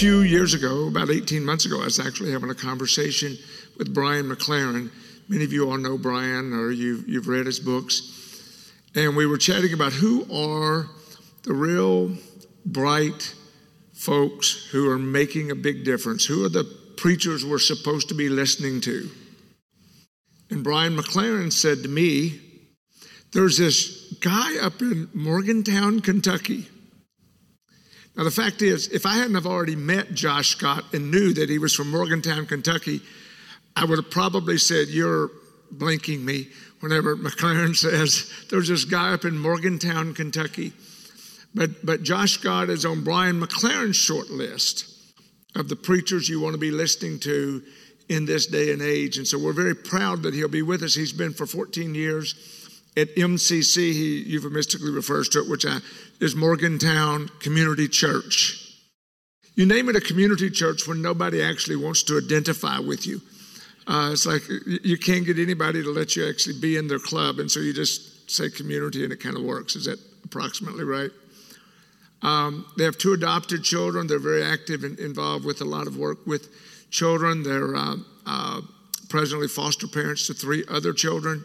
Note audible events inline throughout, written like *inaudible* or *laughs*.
few years ago, about 18 months ago, I was actually having a conversation with Brian McLaren. Many of you all know Brian or you've, you've read his books. And we were chatting about who are the real bright folks who are making a big difference. Who are the preachers we're supposed to be listening to? And Brian McLaren said to me, There's this guy up in Morgantown, Kentucky. Now, the fact is, if I hadn't have already met Josh Scott and knew that he was from Morgantown, Kentucky, I would have probably said, You're blinking me whenever *laughs* McLaren says, There's this guy up in Morgantown, Kentucky. But, but Josh Scott is on Brian McLaren's short list of the preachers you want to be listening to in this day and age. And so we're very proud that he'll be with us. He's been for 14 years at MCC. He euphemistically refers to it, which is Morgantown Community Church. You name it a community church when nobody actually wants to identify with you. Uh, it's like you can't get anybody to let you actually be in their club, and so you just say community and it kind of works. Is that approximately right? Um, they have two adopted children. They're very active and involved with a lot of work with children. They're uh, uh, presently foster parents to three other children,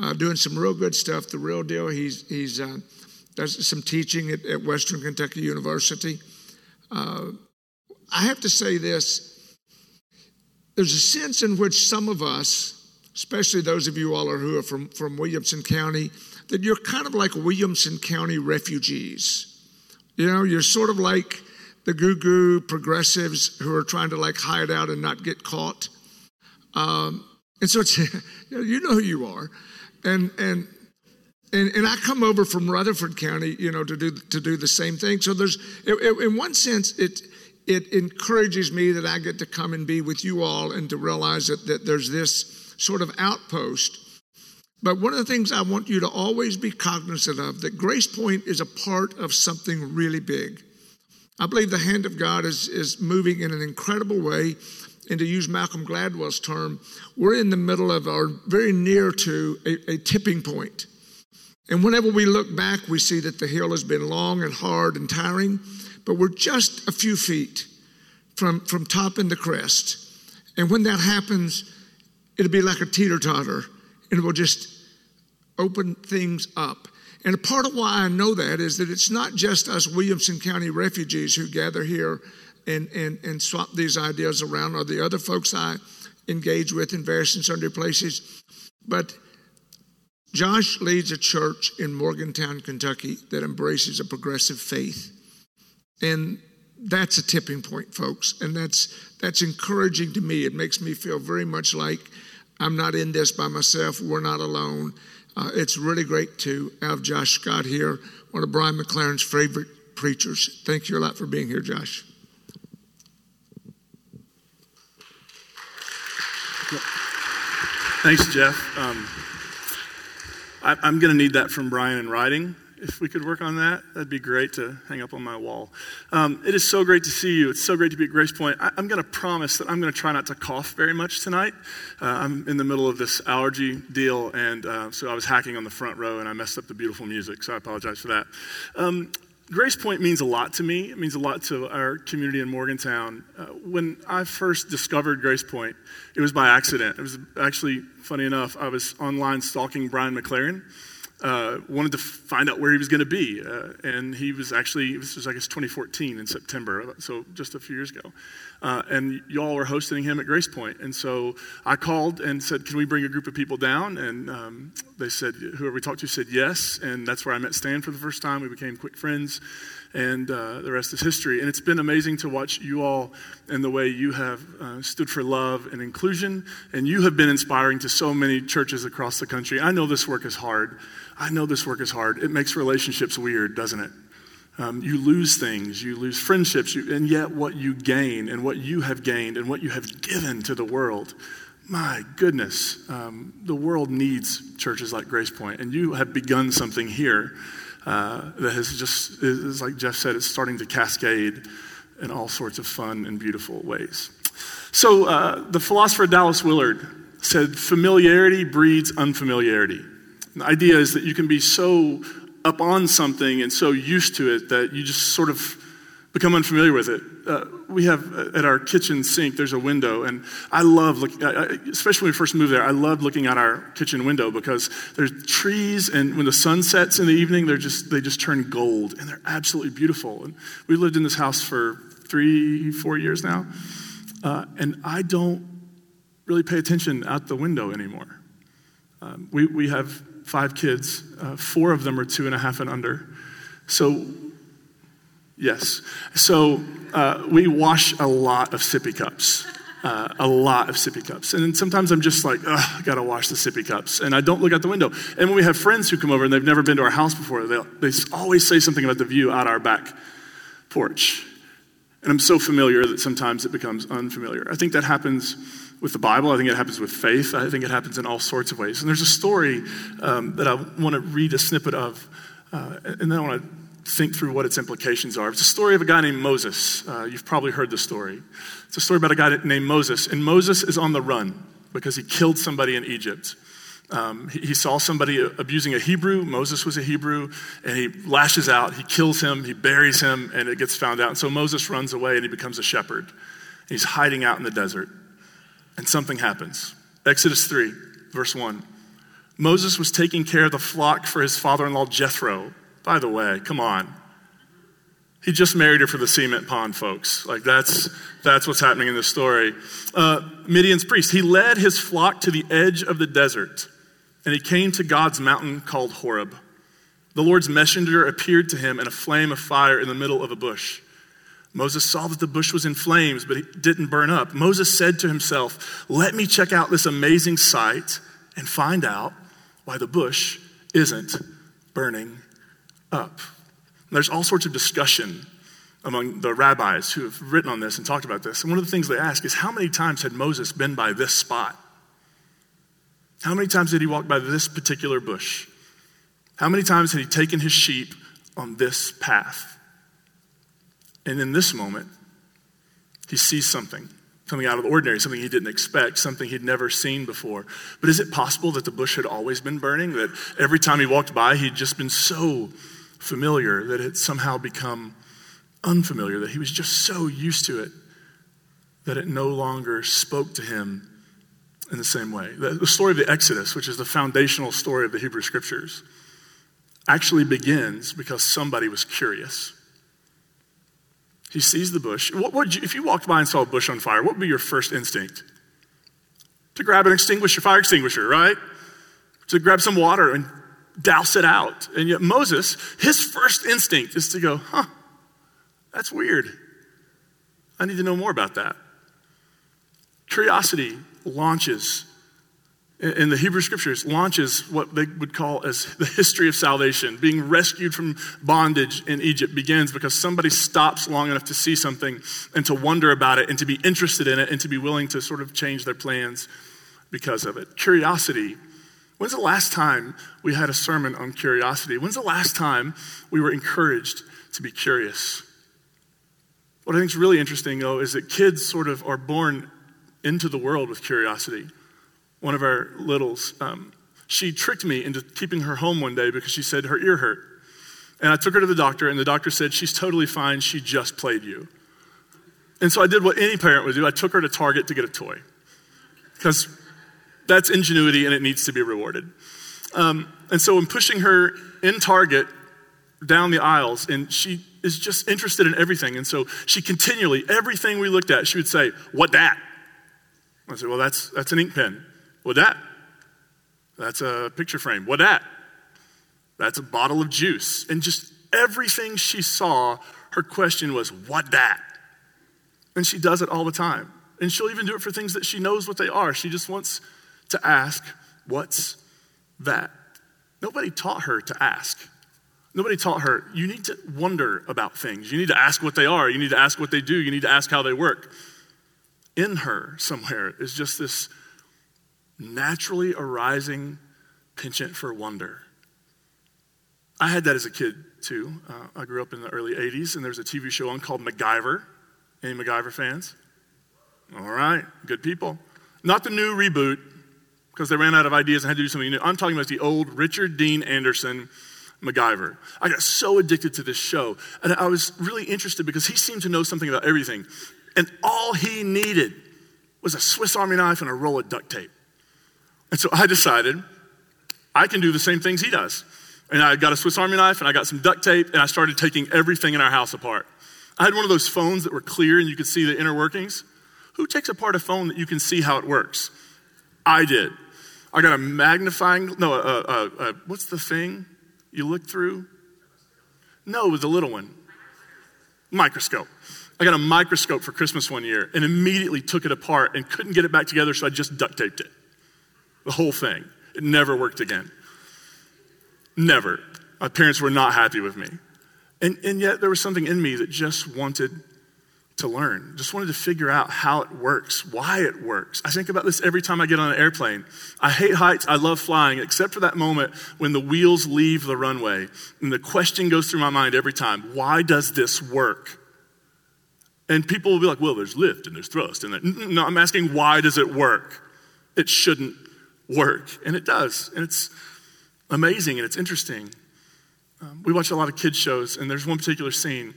uh, doing some real good stuff. The real deal. He's he's uh, does some teaching at, at, Western Kentucky University. Uh, I have to say this. There's a sense in which some of us, especially those of you all who are from, from Williamson County, that you're kind of like Williamson County refugees. You know, you're sort of like the goo goo progressives who are trying to like hide out and not get caught. Um, and so *laughs* you know who you are. And, and, and, and I come over from Rutherford County, you know, to do, to do the same thing. So there's, in one sense, it, it encourages me that I get to come and be with you all and to realize that, that there's this sort of outpost but one of the things I want you to always be cognizant of that Grace Point is a part of something really big. I believe the hand of God is, is moving in an incredible way. And to use Malcolm Gladwell's term, we're in the middle of or very near to a, a tipping point. And whenever we look back, we see that the hill has been long and hard and tiring, but we're just a few feet from, from topping the crest. And when that happens, it'll be like a teeter totter and it will just open things up. And a part of why I know that is that it's not just us Williamson County refugees who gather here and, and, and swap these ideas around, or the other folks I engage with in various and sundry places, but Josh leads a church in Morgantown, Kentucky that embraces a progressive faith. And that's a tipping point, folks. And that's that's encouraging to me. It makes me feel very much like I'm not in this by myself. We're not alone. Uh, it's really great to have Josh Scott here, one of Brian McLaren's favorite preachers. Thank you a lot for being here, Josh. Thanks, Jeff. Um, I, am going to need that from Brian in writing if we could work on that, that'd be great to hang up on my wall. Um, it is so great to see you. It's so great to be at Grace Point. I, am going to promise that I'm going to try not to cough very much tonight. Uh, I'm in the middle of this allergy deal, and uh, so I was hacking on the front row and I messed up the beautiful music, so I apologize for that. Um, Grace Point means a lot to me. It means a lot to our community in Morgantown. Uh, when I first discovered Grace Point, it was by accident. It was actually, funny enough, I was online stalking Brian McLaren uh, wanted to find out where he was going to be. Uh, and he was actually, this was, I guess, 2014 in September, so just a few years ago. Uh, and y'all were hosting him at Grace Point. And so I called and said, Can we bring a group of people down? And um, they said, Whoever we talked to said yes. And that's where I met Stan for the first time. We became quick friends and uh, the rest is history. And it's been amazing to watch you all and the way you have uh, stood for love and inclusion, and you have been inspiring to so many churches across the country. I know this work is hard. I know this work is hard. It makes relationships weird, doesn't it? Um, you lose things, you lose friendships, you, and yet what you gain and what you have gained and what you have given to the world. My goodness, um, the world needs churches like Grace Point, and you have begun something here uh, that has just, is like Jeff said, it's starting to cascade in all sorts of fun and beautiful ways. So, uh, the philosopher Dallas Willard said, familiarity breeds unfamiliarity. The idea is that you can be so up on something and so used to it that you just sort of become unfamiliar with it. Uh, we have uh, at our kitchen sink, there's a window, and I love looking, especially when we first moved there, I loved looking out our kitchen window because there's trees, and when the sun sets in the evening, they're just, they just turn gold, and they're absolutely beautiful. And we lived in this house for three, four years now, uh, and I don't really pay attention out the window anymore. Um, we, we have five kids, uh, four of them are two and a half and under. So Yes. So uh, we wash a lot of sippy cups. Uh, a lot of sippy cups. And sometimes I'm just like, ugh, I gotta wash the sippy cups. And I don't look out the window. And when we have friends who come over and they've never been to our house before, they they always say something about the view out our back porch. And I'm so familiar that sometimes it becomes unfamiliar. I think that happens with the Bible. I think it happens with faith. I think it happens in all sorts of ways. And there's a story um, that I want to read a snippet of, uh, and then I want to think through what its implications are. It's a story of a guy named Moses. Uh, you've probably heard the story. It's a story about a guy named Moses, and Moses is on the run because he killed somebody in Egypt. Um, he, he, saw somebody abusing a Hebrew. Moses was a Hebrew, and he lashes out. He kills him. He buries him, and it gets found out. And so Moses runs away, and he becomes a shepherd. He's hiding out in the desert, and something happens. Exodus 3, verse 1. Moses was taking care of the flock for his father in law Jethro, by the way, come on. He just married her for the cement pond, folks. Like that's that's what's happening in this story. Uh, Midian's priest. He led his flock to the edge of the desert, and he came to God's mountain called Horeb. The Lord's messenger appeared to him in a flame of fire in the middle of a bush. Moses saw that the bush was in flames, but it didn't burn up. Moses said to himself, Let me check out this amazing sight and find out why the bush isn't burning up. And there's all sorts of discussion among the rabbis who have written on this and talked about this. And one of the things they ask is how many times had Moses been by this spot? How many times did he walk by this particular bush? How many times had he taken his sheep on this path? And in this moment, he sees something, something out of the ordinary, something he didn't expect, something he'd never seen before. But is it possible that the bush had always been burning? That every time he walked by, he'd just been so familiar that it somehow become unfamiliar, that he was just so used to it that it no longer spoke to him in the same way. The, story of the Exodus, which is the foundational story of the Hebrew Scriptures, actually begins because somebody was curious. He sees the bush. What would you, if you walked by and saw a bush on fire, what would be your first instinct? To grab an extinguisher, fire extinguisher, right? To grab some water and douse it out. And yet, Moses, his first instinct is to go, huh, that's weird. I need to know more about that. Curiosity launches in the Hebrew scriptures launches what they would call as *laughs* the history of salvation. Being rescued from bondage in Egypt begins because somebody stops long enough to see something and to wonder about it and to be interested in it and to be willing to sort of change their plans because of it. Curiosity When's the last time we had a sermon on curiosity? When's the last time we were encouraged to be curious? What I think is really interesting, though, is that kids sort of are born into the world with curiosity. One of our littles, um, she tricked me into keeping her home one day because she said her ear hurt. And I took her to the doctor, and the doctor said, She's totally fine. She just played you. And so I did what any parent would do I took her to Target to get a toy. Because that's ingenuity and it needs to be rewarded. Um, and so I'm pushing her in Target down the aisles, and she is just interested in everything. And so she continually, everything we looked at, she would say, What that? I said, Well, that's, that's an ink pen. What that? That's a picture frame. What that? That's a bottle of juice. And just everything she saw, her question was, What that? And she does it all the time. And she'll even do it for things that she knows what they are. She just wants to ask, What's that? Nobody taught her to ask. Nobody taught her, you need to wonder about things. You need to ask what they are. You need to ask what they do. You need to ask how they work. In her, somewhere, is just this naturally arising penchant for wonder. I had that as a kid, too. Uh, I grew up in the early 80s, and there was a TV show on called MacGyver. Any MacGyver fans? All right, good people. Not the new reboot, because they ran out of ideas and had to do something new. I'm talking about the old Richard Dean Anderson MacGyver. I got so addicted to this show. And I was really interested because he seemed to know something about everything. And all he needed was a Swiss Army knife and a roll of duct tape. And so I decided I can do the same things he does. And I got a Swiss Army knife and I got some duct tape and I started taking everything in our house apart. I had one of those phones that were clear and you could see the inner workings. Who takes apart a phone that you can see how it works? I did. I got a magnifying, no, a, what's the thing you look through? No, it was a little one. Microscope. I got a microscope for Christmas one year and immediately took it apart and couldn't get it back together, so I just duct taped it. The whole thing. It never worked again. Never. My parents were not happy with me. And, and yet there was something in me that just wanted to learn, just wanted to figure out how it works, why it works. I think about this every time I get on an airplane. I hate heights, I love flying, except for that moment when the wheels leave the runway. And the question goes through my mind every time why does this work? And people will be like, well, there's lift and there's thrust. And no, I'm asking, why does it work? It shouldn't work. And it does. And it's amazing and it's interesting. Um, we watch a lot of kids' shows, and there's one particular scene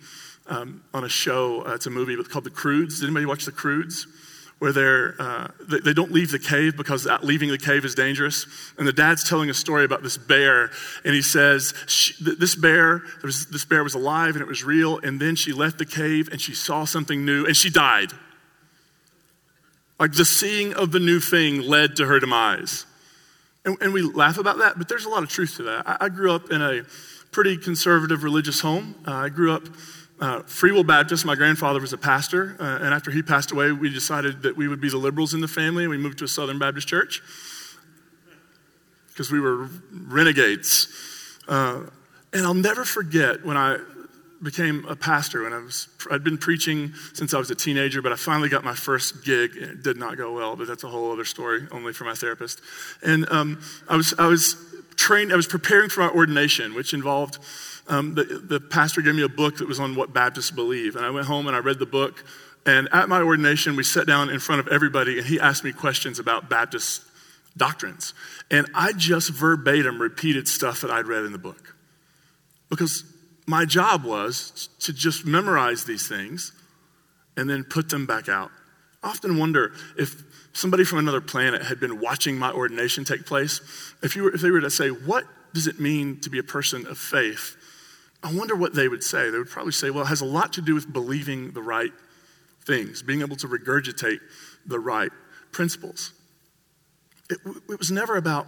um, on a show. Uh, it's a movie called The Croods. Did anybody watch The Croods? Where they're, uh, they, don't leave the cave because leaving the cave is dangerous. And the dad's telling a story about this bear, and he says, This bear, was, this bear was alive and it was real, and then she left the cave and she saw something new and she died. Like the seeing of the new thing led to her demise. And, and we laugh about that, but there's a lot of truth to that. I, I grew up in a pretty conservative religious home. Uh, I grew up uh, Free Will Baptist. My grandfather was a pastor, uh, and after he passed away, we decided that we would be the liberals in the family, and we moved to a Southern Baptist church because we were renegades. Uh, and I'll never forget when I became a pastor when I was, I'd been preaching since I was a teenager, but I finally got my first gig. It did not go well, but that's a whole other story, only for my therapist. And um, I, was, I was trained, I was preparing for my ordination, which involved, um, the, the pastor gave me a book that was on what Baptists believe. And I went home and I read the book. And at my ordination, we sat down in front of everybody, and he asked me questions about Baptist doctrines. And I just verbatim repeated stuff that I'd read in the book. Because my job was to just memorize these things and then put them back out. I often wonder if somebody from another planet had been watching my ordination take place, if, you were, if they were to say, What does it mean to be a person of faith? I wonder what they would say. They would probably say, Well, it has a lot to do with believing the right things, being able to regurgitate the right principles. It, it was never about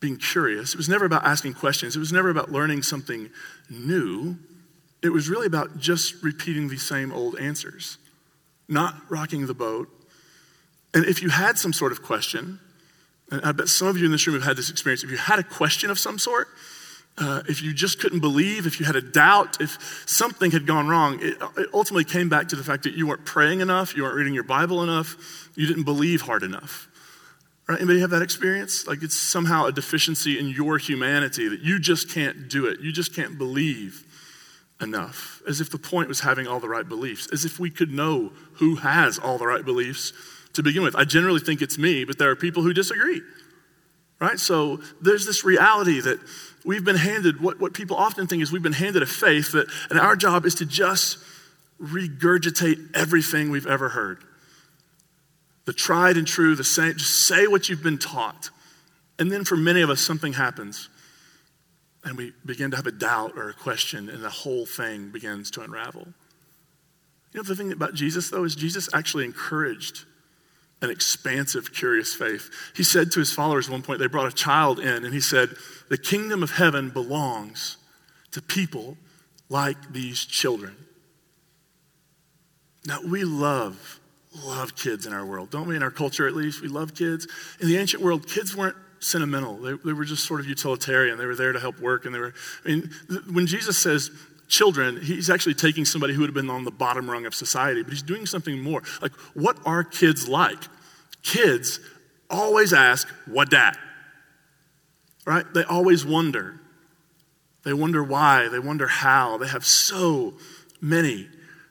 being curious. It was never about asking questions. It was never about learning something new. It was really about just repeating the same old answers, not rocking the boat. And if you had some sort of question, and I bet some of you in this room have had this experience, if you had a question of some sort, uh, if you just couldn't believe, if you had a doubt, if something had gone wrong, it, it ultimately came back to the fact that you weren't praying enough, you weren't reading your Bible enough, you didn't believe hard enough. Right? Anybody have that experience? Like it's somehow a deficiency in your humanity that you just can't do it. You just can't believe enough. As if the point was having all the right beliefs, as if we could know who has all the right beliefs to begin with. I generally think it's me, but there are people who disagree. Right? So there's this reality that we've been handed, what, what people often think is we've been handed a faith that, and our job is to just regurgitate everything we've ever heard the tried and true, the same. Just say what you've been taught. And then for many of us, something happens. And we begin to have a doubt or a question, and the whole thing begins to unravel. You know, the thing about Jesus, though, is Jesus actually encouraged an expansive, curious faith. He said to his followers at one point, they brought a child in, and he said, The kingdom of heaven belongs to people like these children. Now, we love love kids in our world, don't we? In our culture, at least, we love kids. In the ancient world, kids weren't sentimental. They, they were just sort of utilitarian. They were there to help work. And they were, I mean, when Jesus says children, he's actually taking somebody who would have been on the bottom rung of society, but he's doing something more. Like, what are kids like? Kids always ask, what that? Right? They always wonder. They wonder why. They wonder how. They have so many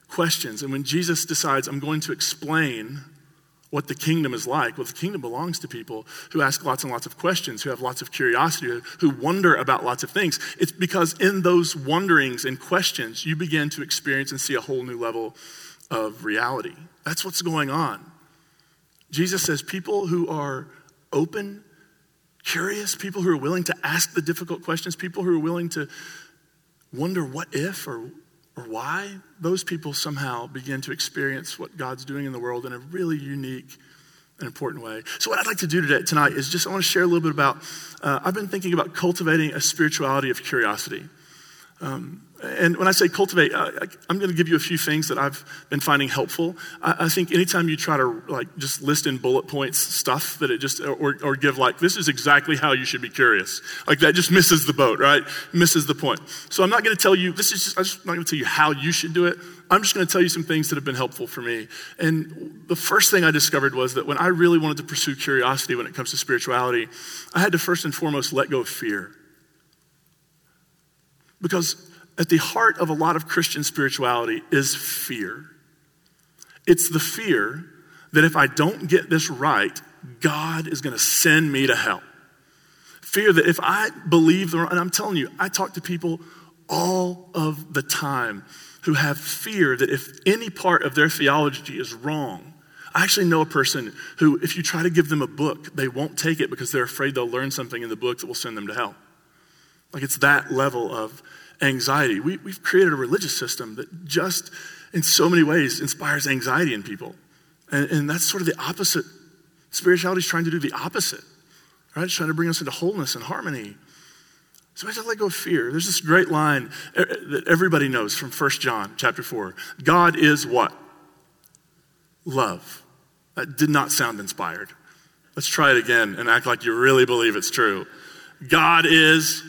questions. And when Jesus decides, I'm going to explain what the kingdom is like. Well, the kingdom belongs to people who ask lots and lots of questions, who have lots of curiosity, who wonder about lots of things. It's because in those wonderings and questions, you begin to experience and see a whole new level of reality. That's what's going on. Jesus says people who are open, curious, people who are willing to ask the difficult questions, people who are willing to wonder what if or, or why, those people somehow begin to experience what God's doing in the world in a really unique and important way. So, what I'd like to do today, tonight is just I want to share a little bit about. Uh, I've been thinking about cultivating a spirituality of curiosity. Um, and when I say cultivate, I, am going to give you a few things that I've been finding helpful. I, I, think anytime you try to like just list in bullet points stuff that it just or, or give like this is exactly how you should be curious, like that just misses the boat, right? Misses the point. So I'm not going to tell you this is just I'm just not going to tell you how you should do it. I'm just going to tell you some things that have been helpful for me. And the first thing I discovered was that when I really wanted to pursue curiosity when it comes to spirituality, I had to first and foremost let go of fear. Because at the heart of a lot of Christian spirituality is fear. It's the fear that if I don't get this right, God is going to send me to hell. Fear that if I believe the wrong, and I'm telling you, I talk to people all of the time who have fear that if any part of their theology is wrong, I actually know a person who, if you try to give them a book, they won't take it because they're afraid they'll learn something in the book that will send them to hell. Like it's that level of anxiety. We, we've created a religious system that just, in so many ways, inspires anxiety in people. And, and that's sort of the opposite. Spirituality is trying to do the opposite, right? It's trying to bring us into wholeness and harmony. So I have to let go of fear. There's this great line that everybody knows from 1 John chapter 4. God is what? Love. That did not sound inspired. Let's try it again and act like you really believe it's true. God is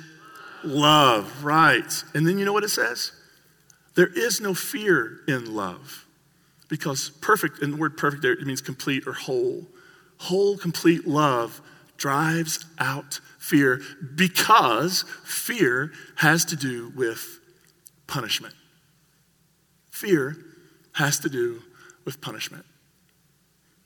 love, right. And then you know what it says? There is no fear in love. Because perfect, and the word perfect there, it means complete or whole. Whole, complete love drives out fear because fear has to do with punishment. Fear has to do with punishment.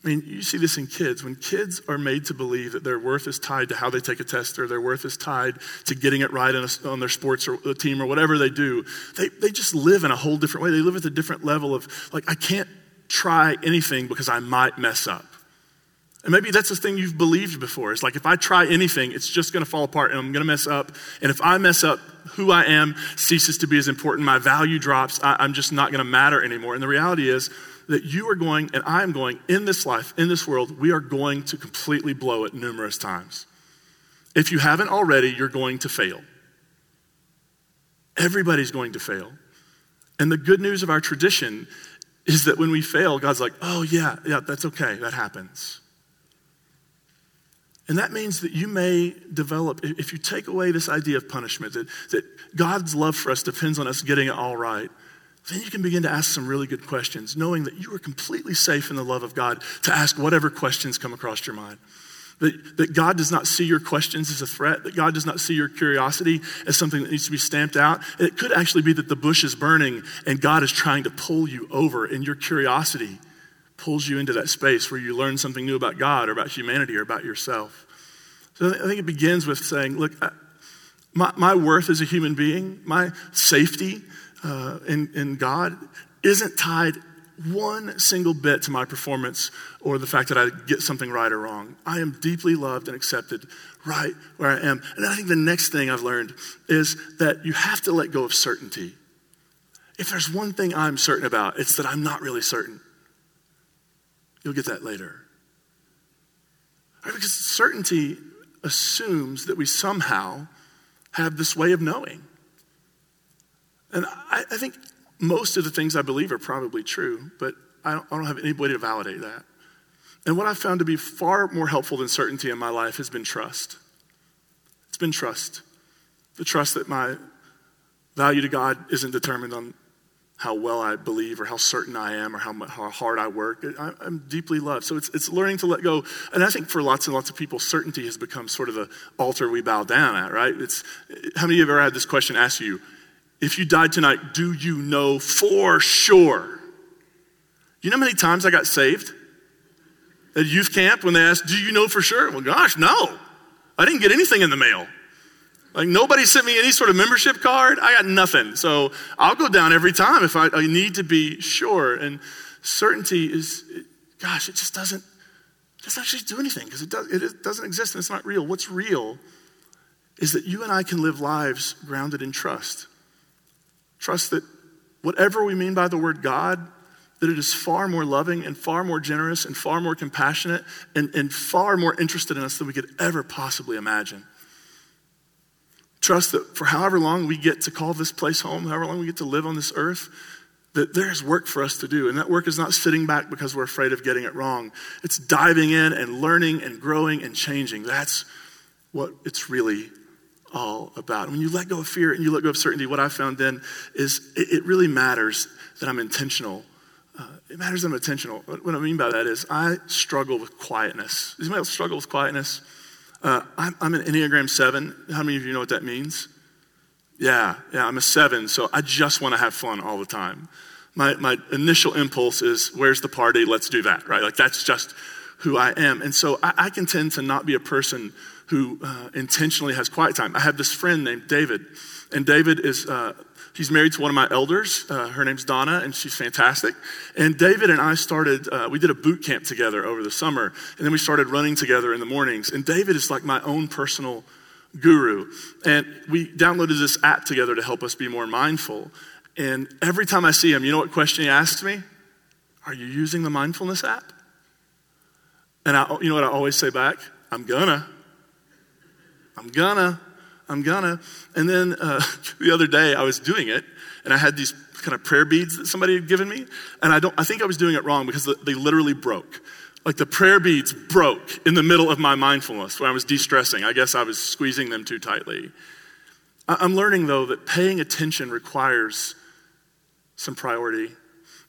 I mean, you see this in kids. When kids are made to believe that their worth is tied to how they take a test or their worth is tied to getting it right on, a, on their sports or the team or whatever they do, they, they just live in a whole different way. They live at a different level of, like, I can't try anything because I might mess up. And maybe that's the thing you've believed before. It's like if I try anything, it's just going to fall apart and I'm going to mess up. And if I mess up, who I am ceases to be as important. My value drops. I, am just not going to matter anymore. And the reality is, that you are going and I am going in this life, in this world, we are going to completely blow it numerous times. If you haven't already, you're going to fail. Everybody's going to fail. And the good news of our tradition is that when we fail, God's like, oh, yeah, yeah, that's okay, that happens. And that means that you may develop, if you take away this idea of punishment, that, that God's love for us depends on us getting it all right, then you can begin to ask some really good questions, knowing that you are completely safe in the love of God to ask whatever questions come across your mind. That, that God does not see your questions as a threat, that God does not see your curiosity as something that needs to be stamped out. It could actually be that the bush is burning and God is trying to pull you over, and your curiosity pulls you into that space where you learn something new about God or about humanity or about yourself. So I think it begins with saying, look, my, my worth as a human being, my safety, uh, in, in God isn't tied one single bit to my performance or the fact that I get something right or wrong. I am deeply loved and accepted right where I am. And I think the next thing I've learned is that you have to let go of certainty. If there's one thing I'm certain about, it's that I'm not really certain. You'll get that later. Right, because certainty assumes that we somehow have this way of knowing. And I, I, think most of the things I believe are probably true, but I don't, I don't have anybody to validate that. And what I've found to be far more helpful than certainty in my life has been trust. It's been trust. The trust that my value to God isn't determined on how well I believe or how certain I am or how, how hard I work. I, am deeply loved. So it's, it's learning to let go. And I think for lots and lots of people, certainty has become sort of the altar we bow down at, right? It's, how many of you have ever had this question asked you? If you died tonight, do you know for sure? You know how many times I got saved? At youth camp, when they asked, Do you know for sure? Well, gosh, no. I didn't get anything in the mail. Like nobody sent me any sort of membership card. I got nothing. So I'll go down every time if I, I need to be sure. And certainty is, gosh, it just doesn't, it doesn't actually do anything because it, does, it doesn't exist and it's not real. What's real is that you and I can live lives grounded in trust. Trust that whatever we mean by the word God, that it is far more loving and far more generous and far more compassionate and, and far more interested in us than we could ever possibly imagine. Trust that for however long we get to call this place home, however long we get to live on this earth, that there's work for us to do. And that work is not sitting back because we're afraid of getting it wrong. It's diving in and learning and growing and changing. That's what it's really all about. When you let go of fear and you let go of certainty, what I found then is it, it really matters that I'm intentional. Uh, it matters that I'm intentional. What, what, I mean by that is I struggle with quietness. Does anybody else struggle with quietness? Uh, I'm, I'm an Enneagram 7. How many of you know what that means? Yeah, yeah, I'm a 7, so I just want to have fun all the time. My, my initial impulse is, where's the party? Let's do that, right? Like, that's just who I am. And so I, I can tend to not be a person who uh, intentionally has quiet time. I have this friend named David, and David is uh, he's married to one of my elders. Uh, her name's Donna, and she's fantastic. And David and I started uh, we did a boot camp together over the summer, and then we started running together in the mornings. And David is like my own personal guru, and we downloaded this app together to help us be more mindful. And every time I see him, you know what question he asks me? Are you using the mindfulness app? And I, you know what I always say back? I'm gonna. I'm gonna, I'm gonna. And then uh, *laughs* the other day I was doing it and I had these kind of prayer beads that somebody had given me. And I don't, I think I was doing it wrong because they literally broke. Like the prayer beads broke in the middle of my mindfulness when I was de stressing. I guess I was squeezing them too tightly. I'm learning though that paying attention requires some priority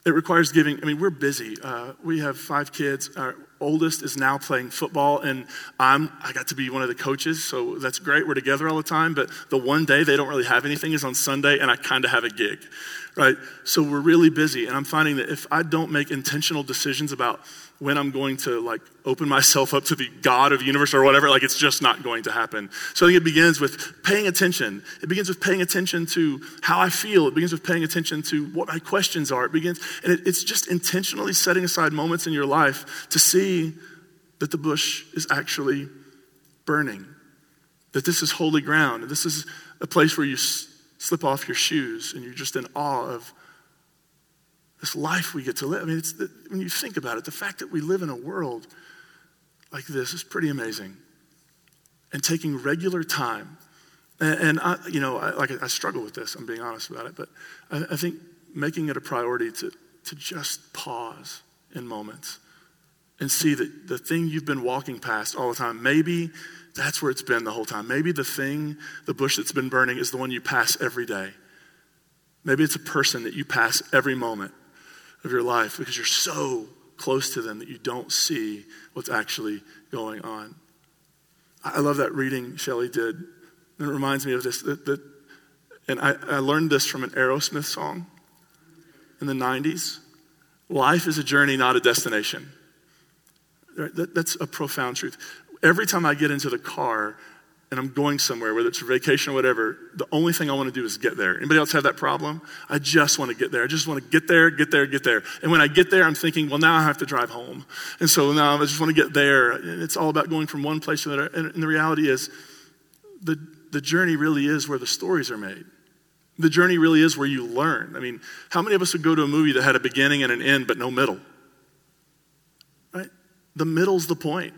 it requires giving. I mean, we're busy. Uh, we have five kids. Our oldest is now playing football, and I'm I got to be one of the coaches, so that's great. We're together all the time. But the one day they don't really have anything is on Sunday, and I kind of have a gig, right? So we're really busy, and I'm finding that if I don't make intentional decisions about when I'm going to like open myself up to the God of the universe or whatever, like it's just not going to happen. So I think it begins with paying attention. It begins with paying attention to how I feel. It begins with paying attention to what my questions are. It begins, and it, it's just intentionally setting aside moments in your life to see that the bush is actually burning, that this is holy ground, this is a place where you s- slip off your shoes and you're just in awe of this life we get to live. I mean, it's the, when you think about it, the fact that we live in a world like this is pretty amazing. And taking regular time, and, and I, you know, I, like I struggle with this. I'm being honest about it, but I, I think making it a priority to to just pause in moments and see that the thing you've been walking past all the time, maybe that's where it's been the whole time. Maybe the thing, the bush that's been burning, is the one you pass every day. Maybe it's a person that you pass every moment of your life because you're so close to them that you don't see what's actually going on. I love that reading Shelley did. And it reminds me of this. That, that, and I, I learned this from an Aerosmith song in the 90s. Life is a journey, not a destination. That, that's a profound truth. Every time I get into the car, and I'm going somewhere, whether it's a vacation or whatever, the only thing I want to do is get there. Anybody else have that problem? I just want to get there. I just want to get there, get there, get there. And when I get there, I'm thinking, well, now I have to drive home. And so now I just want to get there. And it's all about going from one place to another. And the reality is, the, the journey really is where the stories are made. The journey really is where you learn. I mean, how many of us would go to a movie that had a beginning and an end, but no middle? Right? The middle's the point.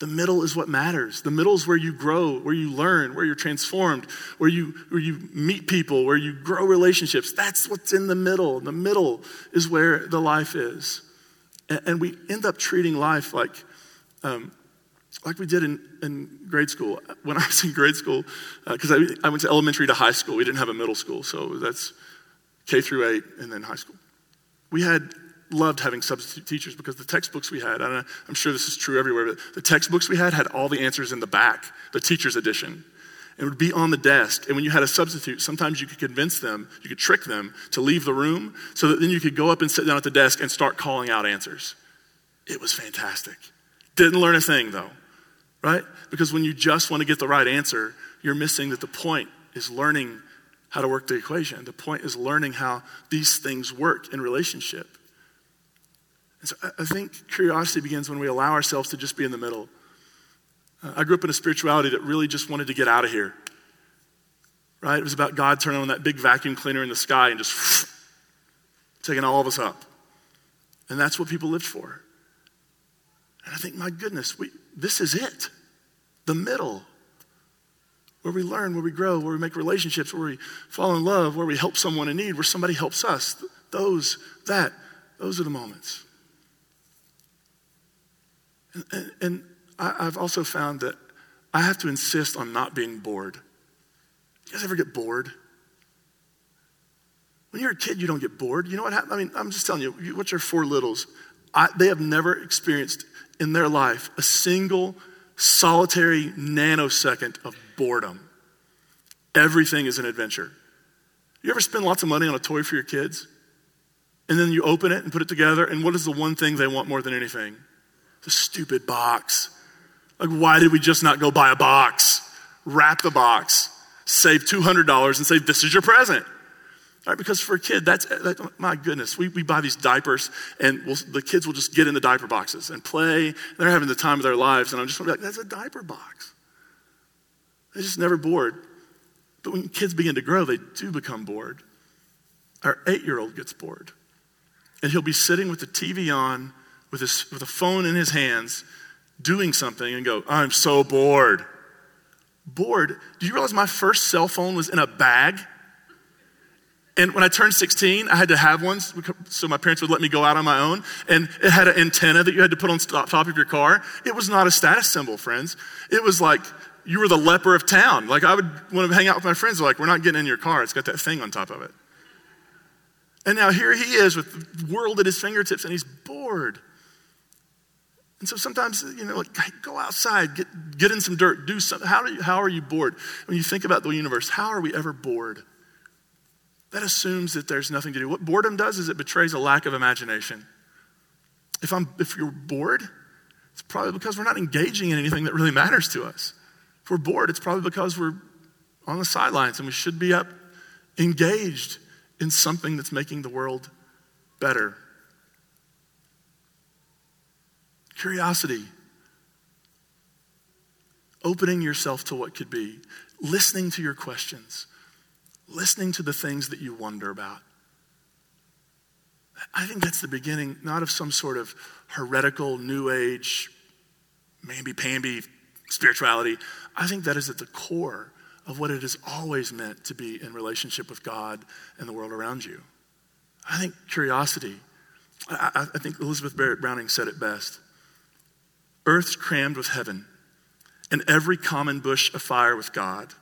The middle is what matters. The middle is where you grow, where you learn, where you're transformed, where you, where you meet people, where you grow relationships. That's what's in the middle. The middle is where the life is. And, and we end up treating life like, um, like we did in, in grade school. When I was in grade school, because uh, I, I went to elementary to high school, we didn't have a middle school. So that's K through eight and then high school. We had loved having substitute teachers because the textbooks we had, and I'm sure this is true everywhere, but the textbooks we had had all the answers in the back, the teacher's edition. It would be on the desk. And when you had a substitute, sometimes you could convince them, you could trick them to leave the room so that then you could go up and sit down at the desk and start calling out answers. It was fantastic. Didn't learn a thing though, right? Because when you just want to get the right answer, you're missing that the point is learning how to work the equation. The point is learning how these things work in relationship. So I think curiosity begins when we allow ourselves to just be in the middle. Uh, I grew up in a spirituality that really just wanted to get out of here. Right? It was about God turning on that big vacuum cleaner in the sky and just *laughs* taking all of us up. And that's what people lived for. And I think, my goodness, we, this is it the middle where we learn, where we grow, where we make relationships, where we fall in love, where we help someone in need, where somebody helps us. Those, that, those are the moments. And, *clears throat* and, I, have also found that I have to insist on not being bored. You guys ever get bored? When you're a kid, you don't get bored. You know what happens? I mean, I'm just telling you, what's your four littles? I, they have never experienced in their life a single solitary nanosecond of boredom. Everything is an adventure. You ever spend lots of money on a toy for your kids? And then you open it and put it together, and what is the one thing they want more than anything? The stupid box. Like, why did we just not go buy a box? Wrap the box, save $200 and say, This is your present. Right, because for a kid, that's, that, my goodness, we, we buy these diapers and we'll, the kids will just get in the diaper boxes and play. They're having the time of their lives. And I'm just going like, that's a diaper box. They're just never bored. But when kids begin to grow, they do become bored. Our eight year old gets bored. And he'll be sitting with the TV on, with, his, with a phone in his hands, doing something, and go, I'm so bored. Bored. Do you realize my first cell phone was in a bag? And when I turned 16, I had to have one so my parents would let me go out on my own. And it had an antenna that you had to put on top of your car. It was not a status symbol, friends. It was like you were the leper of town. Like I would want to hang out with my friends. Like, we're not getting in your car. It's got that thing on top of it. And now here he is with the world at his fingertips and he's bored. And so sometimes, you know, like, go outside, get, get in some dirt, do something. How, you, how are you bored? When you think about the universe, how are we ever bored? that assumes that there's nothing to do. What boredom does is it betrays a lack of imagination. If, I'm, if you're bored, it's probably because we're not engaging in anything that really matters to us. If we're bored, it's probably because we're on the sidelines and we should be up engaged in something that's making the world better. Curiosity, opening yourself to what could be, listening to your questions listening to the things that you wonder about. I think that's the beginning, not of some sort of heretical, new age, maybe pamby spirituality. I think that is at the core of what it has always meant to be in relationship with God and the world around you. I think curiosity, I, I think Elizabeth Barrett Browning said it best Earth's crammed with heaven, and every common bush afire with God.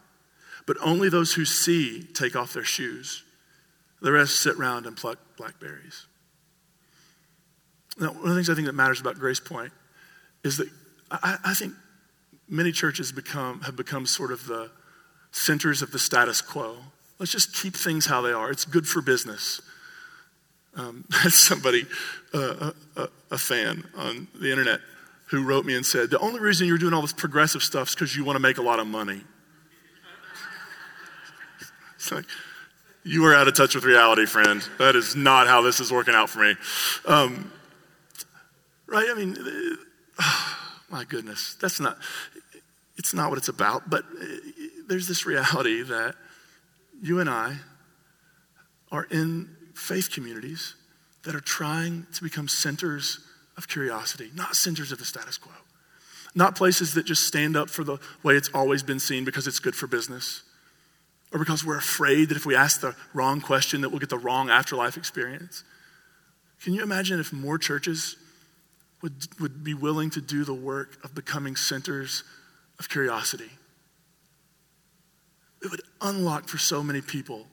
But only those who see take off their shoes. The rest sit round and pluck blackberries. Now, one of the things I think that matters about Grace Point is that I, I think many churches become, have become sort of the centers of the status quo. Let's just keep things how they are. It's good for business. Um, *laughs* somebody, uh, a, a fan on the internet, who wrote me and said, The only reason you're doing all this progressive stuff is because you want to make a lot of money. *laughs* It's like, you are out of touch with reality, friend. That is not how this is working out for me. Um, right? I mean, oh, *sighs* my goodness, that's not, it's not what it's about. But uh, there's this reality that you and I are in faith communities that are trying to become centers of curiosity, not centers of the status quo. Not places that just stand up for the way it's always been seen because it's good for business or because we're afraid that if we ask the wrong question that we'll get the wrong afterlife experience. Can you imagine if more churches would, would be willing to do the work of becoming centers of curiosity? It would unlock for so many people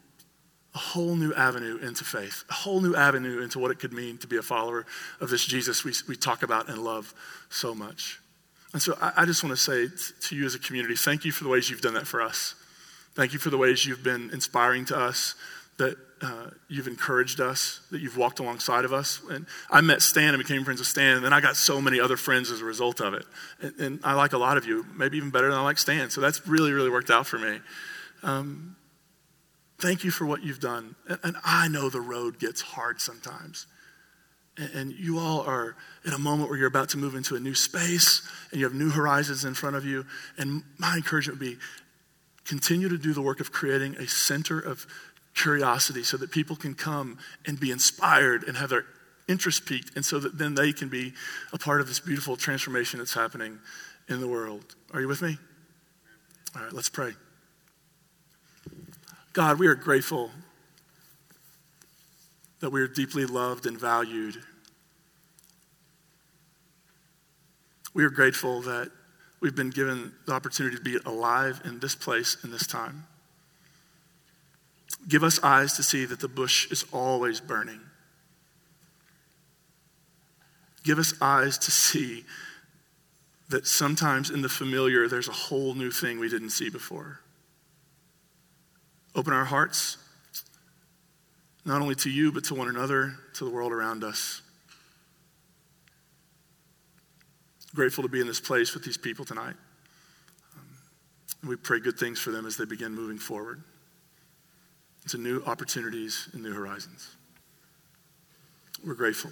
a whole new avenue into faith, a whole new avenue into what it could mean to be a follower of this Jesus we, we talk about and love so much. And so I, I just want to say to you as a community, thank you for the ways you've done that for us. Thank you for the ways you've been inspiring to us that uh, you've encouraged us, that you've walked alongside of us. And I met Stan and became friends with Stan, and then I got so many other friends as a result of it. And, and I like a lot of you, maybe even better than I like Stan. So that's really, really worked out for me. Um, thank you for what you've done. And, I know the road gets hard sometimes. And, you all are in a moment where you're about to move into a new space and you have new horizons in front of you. And my encouragement would be continue to do the work of creating a center of curiosity so that people can come and be inspired and have their interest piqued, and so that then they can be a part of this beautiful transformation that's happening in the world. Are you with me? All right, let's pray. God, we are grateful that we are deeply loved and valued. We are grateful that we've been given the opportunity to be alive in this place in this time. Give us eyes to see that the bush is always burning. Give us eyes to see that sometimes in the familiar there's a whole new thing we didn't see before. Open our hearts, not only to you, but to one another, to the world around us. Grateful to be in this place with these people tonight. Um, and we pray good things for them as they begin moving forward to new opportunities and new horizons. We're grateful.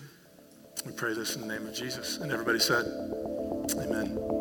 We pray this in the name of Jesus. And everybody said, Amen.